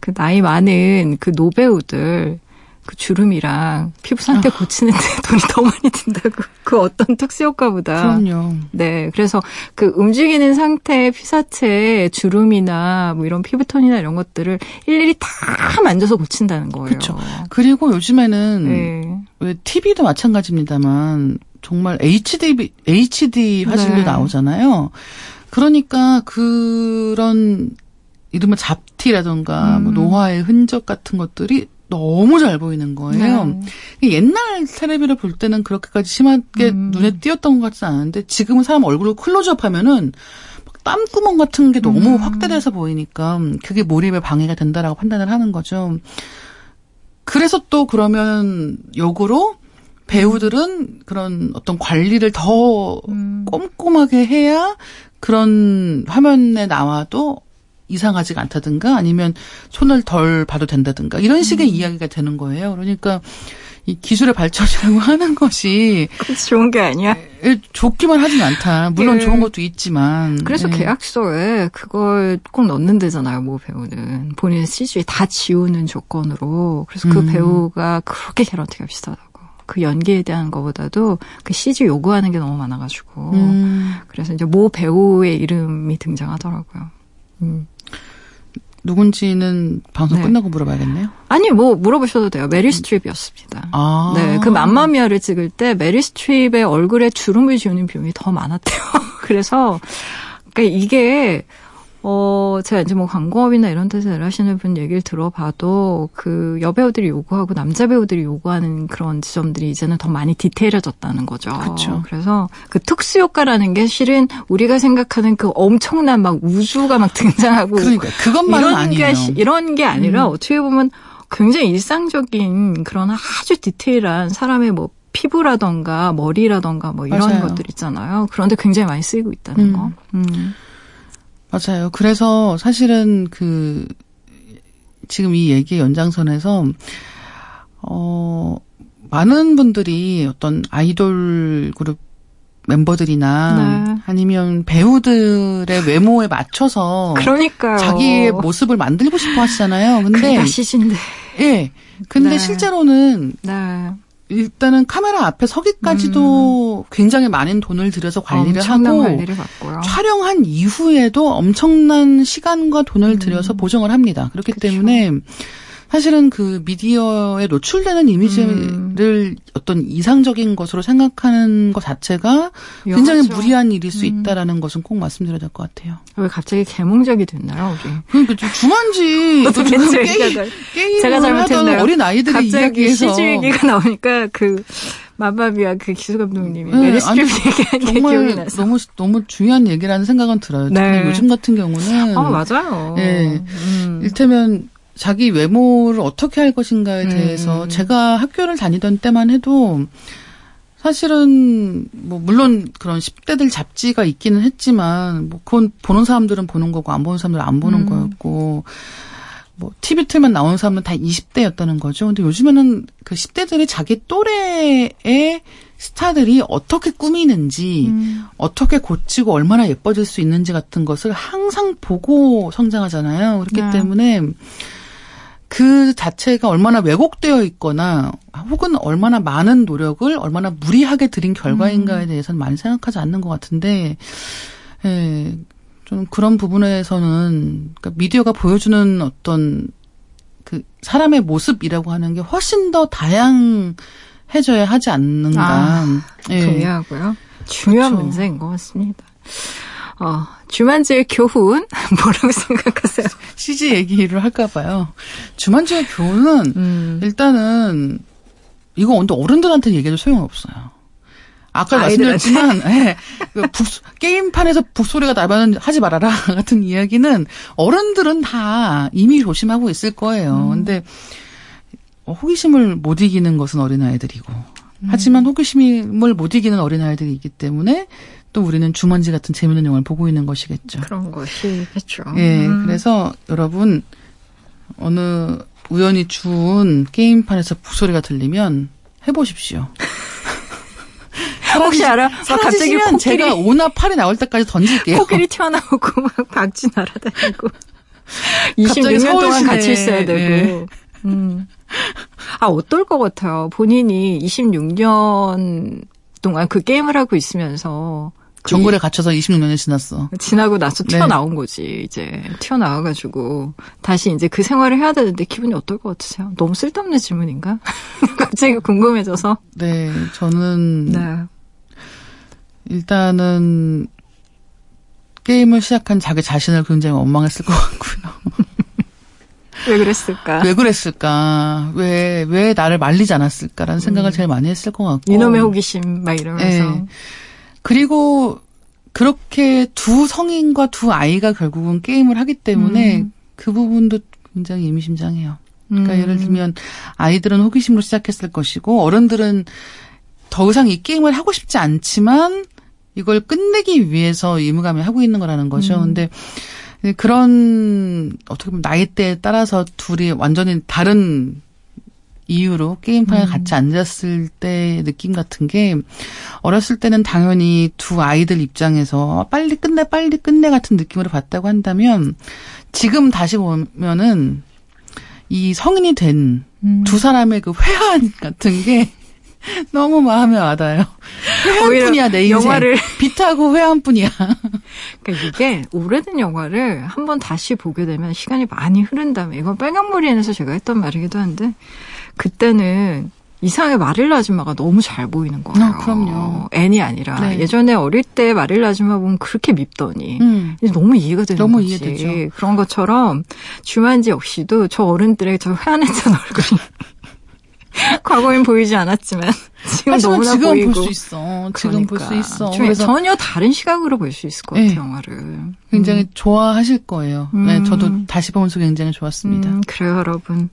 그 나이 많은 그 노배우들 그 주름이랑 피부 상태 아. 고치는데 (laughs) 돈이 더 많이 든다고. 그 어떤 특수 효과보다. 그럼요. 네. 그래서 그 움직이는 상태의 피사체 주름이나 뭐 이런 피부톤이나 이런 것들을 일일이 다 만져서 고친다는 거예요. 그렇죠. 그리고 요즘에는 네. 왜 TV도 마찬가지입니다만 정말 HD HD 화질로 네. 나오잖아요. 그러니까 그런 이른바 잡티라던가 뭐 음. 뭐 노화의 흔적 같은 것들이 너무 잘 보이는 거예요. 네. 옛날 테레비를 볼 때는 그렇게까지 심하게 음. 눈에 띄었던 것 같지 않은데 지금은 사람 얼굴을 클로즈업 하면은 땀구멍 같은 게 너무 음. 확대돼서 보이니까 그게 몰입에 방해가 된다라고 판단을 하는 거죠. 그래서 또 그러면 역으로 배우들은 그런 어떤 관리를 더 음. 꼼꼼하게 해야 그런 화면에 나와도 이상하지가 않다든가 아니면 손을 덜 봐도 된다든가 이런 식의 음. 이야기가 되는 거예요. 그러니까 이 기술의 발전이라고 (laughs) 하는 것이 좋은 게 아니야. 예, 좋기만 하진 않다. 물론 예. 좋은 것도 있지만. 그래서 예. 계약서에 그걸 꼭 넣는 데잖아요. 뭐 배우는 본인 CG 다 지우는 조건으로. 그래서 그 음. 배우가 그렇게 개런티가 비슷하다고. 그 연기에 대한 것보다도 그 CG 요구하는 게 너무 많아가지고. 음. 그래서 이제 모 배우의 이름이 등장하더라고요. 음. 누군지는 방송 네. 끝나고 물어봐야겠네요. 아니 뭐 물어보셔도 돼요. 메릴 스트립이었습니다. 아. 네, 그 맘마미아를 찍을 때 메릴 스트립의 얼굴에 주름을 지우는 비용이 더 많았대요. (laughs) 그래서 그러니까 이게 어, 제가 이제 뭐 광고업이나 이런 데서 일하시는 분 얘기를 들어봐도 그 여배우들이 요구하고 남자 배우들이 요구하는 그런 지점들이 이제는 더 많이 디테일해졌다는 거죠. 그렇죠. 그래서 그 특수 효과라는 게 실은 우리가 생각하는 그 엄청난 막 우주가 막 등장하고 그러니까 그것만은 이런 아니에요. 게 이런 게 아니라 음. 어떻게 보면 굉장히 일상적인 그런 아주 디테일한 사람의 뭐 피부라던가 머리라던가 뭐 이런 맞아요. 것들 있잖아요. 그런데 굉장히 많이 쓰이고 있다는 음. 거. 음. 맞아요. 그래서 사실은 그 지금 이 얘기의 연장선에서 어 많은 분들이 어떤 아이돌 그룹 멤버들이나 네. 아니면 배우들의 외모에 맞춰서 그러니까요. 자기의 모습을 만들고 싶어 하시잖아요. 근데 시신데. 예. 근데 네. 실제로는 네. 일단은 카메라 앞에 서기까지도 음. 굉장히 많은 돈을 들여서 관리를 하고 관리를. 촬영한 이후에도 엄청난 시간과 돈을 음. 들여서 보정을 합니다. 그렇기 그쵸. 때문에 사실은 그 미디어에 노출되는 이미지를 음. 어떤 이상적인 것으로 생각하는 것 자체가 굉장히 위험하죠. 무리한 일일 수 음. 있다라는 것은 꼭 말씀드려야 될 것 같아요. 왜 갑자기 개몽적이 됐나요, 우리? 그러니까 주만지 (laughs) 게임, 게임을 제가 잘못했나요? 어린 아이들의 이야기에서 CG 얘기가 나오니까 그 마바비와 그 기수 감독님이 네, 메릴 스트립 얘기한 게 기억이 나서 너무 너무 중요한 얘기라는 생각은 들어요. 네. 요즘 같은 경우는 아 맞아요. 예, 음. 일테면 자기 외모를 어떻게 할 것인가에 대해서 음. 제가 학교를 다니던 때만 해도 사실은 뭐 물론 그런 10대들 잡지가 있기는 했지만 뭐 그건 보는 사람들은 보는 거고 안 보는 사람들은 안 보는 음. 거였고 뭐 TV 틀만 나오는 사람은 다 20대였다는 거죠. 근데 요즘에는 그 10대들이 자기 또래의 스타들이 어떻게 꾸미는지 음. 어떻게 고치고 얼마나 예뻐질 수 있는지 같은 것을 항상 보고 성장하잖아요. 그렇기 네. 때문에 그 자체가 얼마나 왜곡되어 있거나 혹은 얼마나 많은 노력을 얼마나 무리하게 들인 결과인가에 대해서는 많이 생각하지 않는 것 같은데, 예, 좀 그런 부분에서는 그러니까 미디어가 보여주는 어떤 그 사람의 모습이라고 하는 게 훨씬 더 다양해져야 하지 않는가. 아, 예. 동의하고요. 중요한 그렇죠. 문제인 것 같습니다. 어, 주만지의 교훈 (laughs) 뭐라고 생각하세요? CG 얘기를 할까 봐요. 주만주의 교훈은 음. 일단은 이거 근데 어른들한테 얘기해도 소용없어요. 아까 아이들한테? 말씀드렸지만 예, 그 북- 게임판에서 북소리가 나면 하지 말아라 (laughs) 같은 이야기는 어른들은 다 이미 조심하고 있을 거예요. 음. 근데 호기심을 못 이기는 것은 어린아이들이고 음. 하지만 호기심을 못 이기는 어린아이들이 있기 때문에 또 우리는 주먼지 같은 재밌는 영화를 보고 있는 것이겠죠. 그런 것이겠죠. 예, 음. 그래서 여러분 어느 우연히 주운 게임판에서 북소리가 들리면 해보십시오. (laughs) 혹시 알아? 막 갑자기 코끼리 제가 5나 8이 나올 때까지 던질게요. 코끼리 튀어나오고 (laughs) 막 박쥐 날아다니고 (laughs) 갑자기 26년 동안 같이 있어야 되고. 예. 음. 아 어떨 것 같아요. 본인이 26년 동안 그 게임을 하고 있으면서 그 정글에 갇혀서 26년이 지났어. 지나고 나서 네. 튀어나온 거지, 이제. 튀어나와가지고, 다시 이제 그 생활을 해야 되는데 기분이 어떨 것 같으세요? 너무 쓸데없는 질문인가? (laughs) 갑자기 궁금해져서. 네, 저는 네. 일단은 게임을 시작한 자기 자신을 굉장히 원망했을 것 같고요. (laughs) 왜 그랬을까? 왜 그랬을까? 왜, 왜 나를 말리지 않았을까라는 생각을 제일 많이 했을 것 같고. 음. 이놈의 호기심, 막 이러면서. 예. 그리고 그렇게 두 성인과 두 아이가 결국은 게임을 하기 때문에 음. 그 부분도 굉장히 의미심장해요. 그러니까 음. 예를 들면 아이들은 호기심으로 시작했을 것이고 어른들은 더 이상 이 게임을 하고 싶지 않지만 이걸 끝내기 위해서 의무감에 하고 있는 거라는 거죠. 음. 근데 그런 어떻게 보면 나이대에 따라서 둘이 완전히 다른 이유로 게임판에 음. 같이 앉았을 때 느낌 같은 게 어렸을 때는 당연히 두 아이들 입장에서 빨리 끝내 빨리 끝내 같은 느낌으로 봤다고 한다면 지금 다시 보면은 이 성인이 된두 음. 사람의 그 회한 같은 게 (laughs) 너무 마음에 와닿아요. 회한뿐이야 내 인생. 영화를 빛하고 회한뿐이야. 그러니까 이게 오래된 영화를 한번 다시 보게 되면 시간이 많이 흐른 다음에 이건 빨간머리에서 제가 했던 말이기도 한데 그때는 이상하게 마릴라 아줌마가 너무 잘 보이는 거예요. 아, 그럼요. 애니 아니라 네. 예전에 어릴 때 마릴라 아줌마 보면 그렇게 밉더니 음. 너무 이해가 되는 너무 거지. 이해되죠. 그런 것처럼 주만지 역시도 저 어른들의 저 회한했던 (laughs) 얼굴이 (laughs) 과거엔 보이지 않았지만 (laughs) 지금 너무나 지금 보이고 볼 수 있어. 지금 그러니까 있어. 좀 그래서 전혀 다른 시각으로 볼 수 있을 것 같아요 네. 영화를. 굉장히 좋아하실 거예요. 네, 음. 저도 다시 보면서 굉장히 좋았습니다. 음, 그래요, 여러분.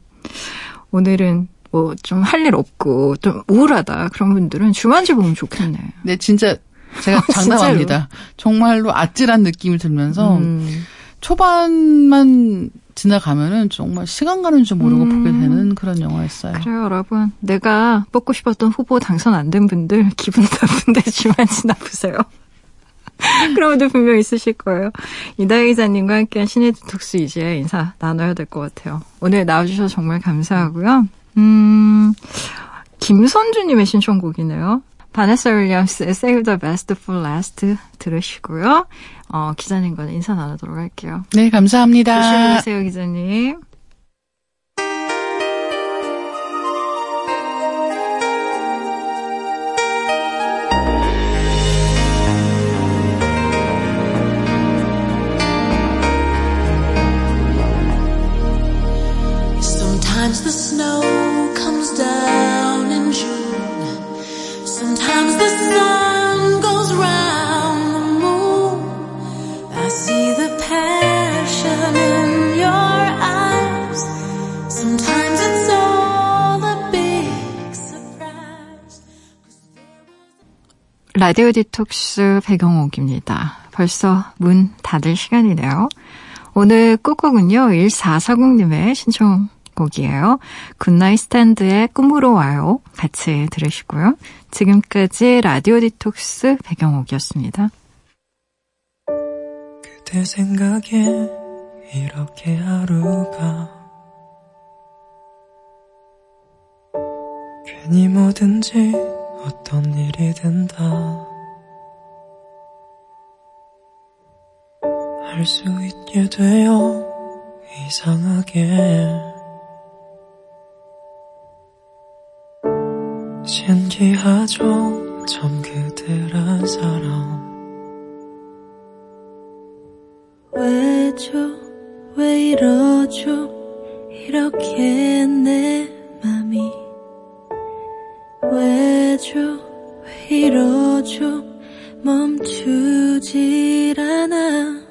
오늘은 뭐 좀 할 일 없고 좀 우울하다 그런 분들은 주만지 보면 좋겠네. 네, 진짜 제가 (laughs) 장담합니다. 정말로 아찔한 느낌이 들면서 음, 초반만 지나가면은 정말 시간 가는 줄 모르고 음. 보게 되는 그런 영화였어요. 그래요, 여러분. 내가 뽑고 싶었던 후보 당선 안 된 분들 기분 나쁜데 주만지나 보세요. (laughs) 그런 분들 분명 있으실 거예요. 이다혜 기자님과 함께한 신의 디톡스 이제 인사 나눠야 될 것 같아요. 오늘 나와주셔서 정말 감사하고요. 음, 김선주님의 신청곡이네요. 바네사 윌리엄스의 Save the Best for Last 들으시고요. 어, 기자님과는 인사 나누도록 할게요. 네, 감사합니다. 조심히 가세요, 기자님. 라디오 디톡스 배경옥입니다. 벌써 문 닫을 시간이네요. 오늘 끝곡은요, 1440님의 신청곡이에요. 굿나잇 스탠드의 꿈으로 와요. 같이 들으시고요. 지금까지 라디오 디톡스 배경옥이었습니다. 그대 생각에 이렇게 하루가 괜히 뭐든지 어떤 일이든 다. 할수 있게 되어 이상하게. 신기하죠 참 그대란 사람 왜죠? 왜 이러죠? 이렇게 내 맘이. 왜 죠왜 이러죠 멈추질 않아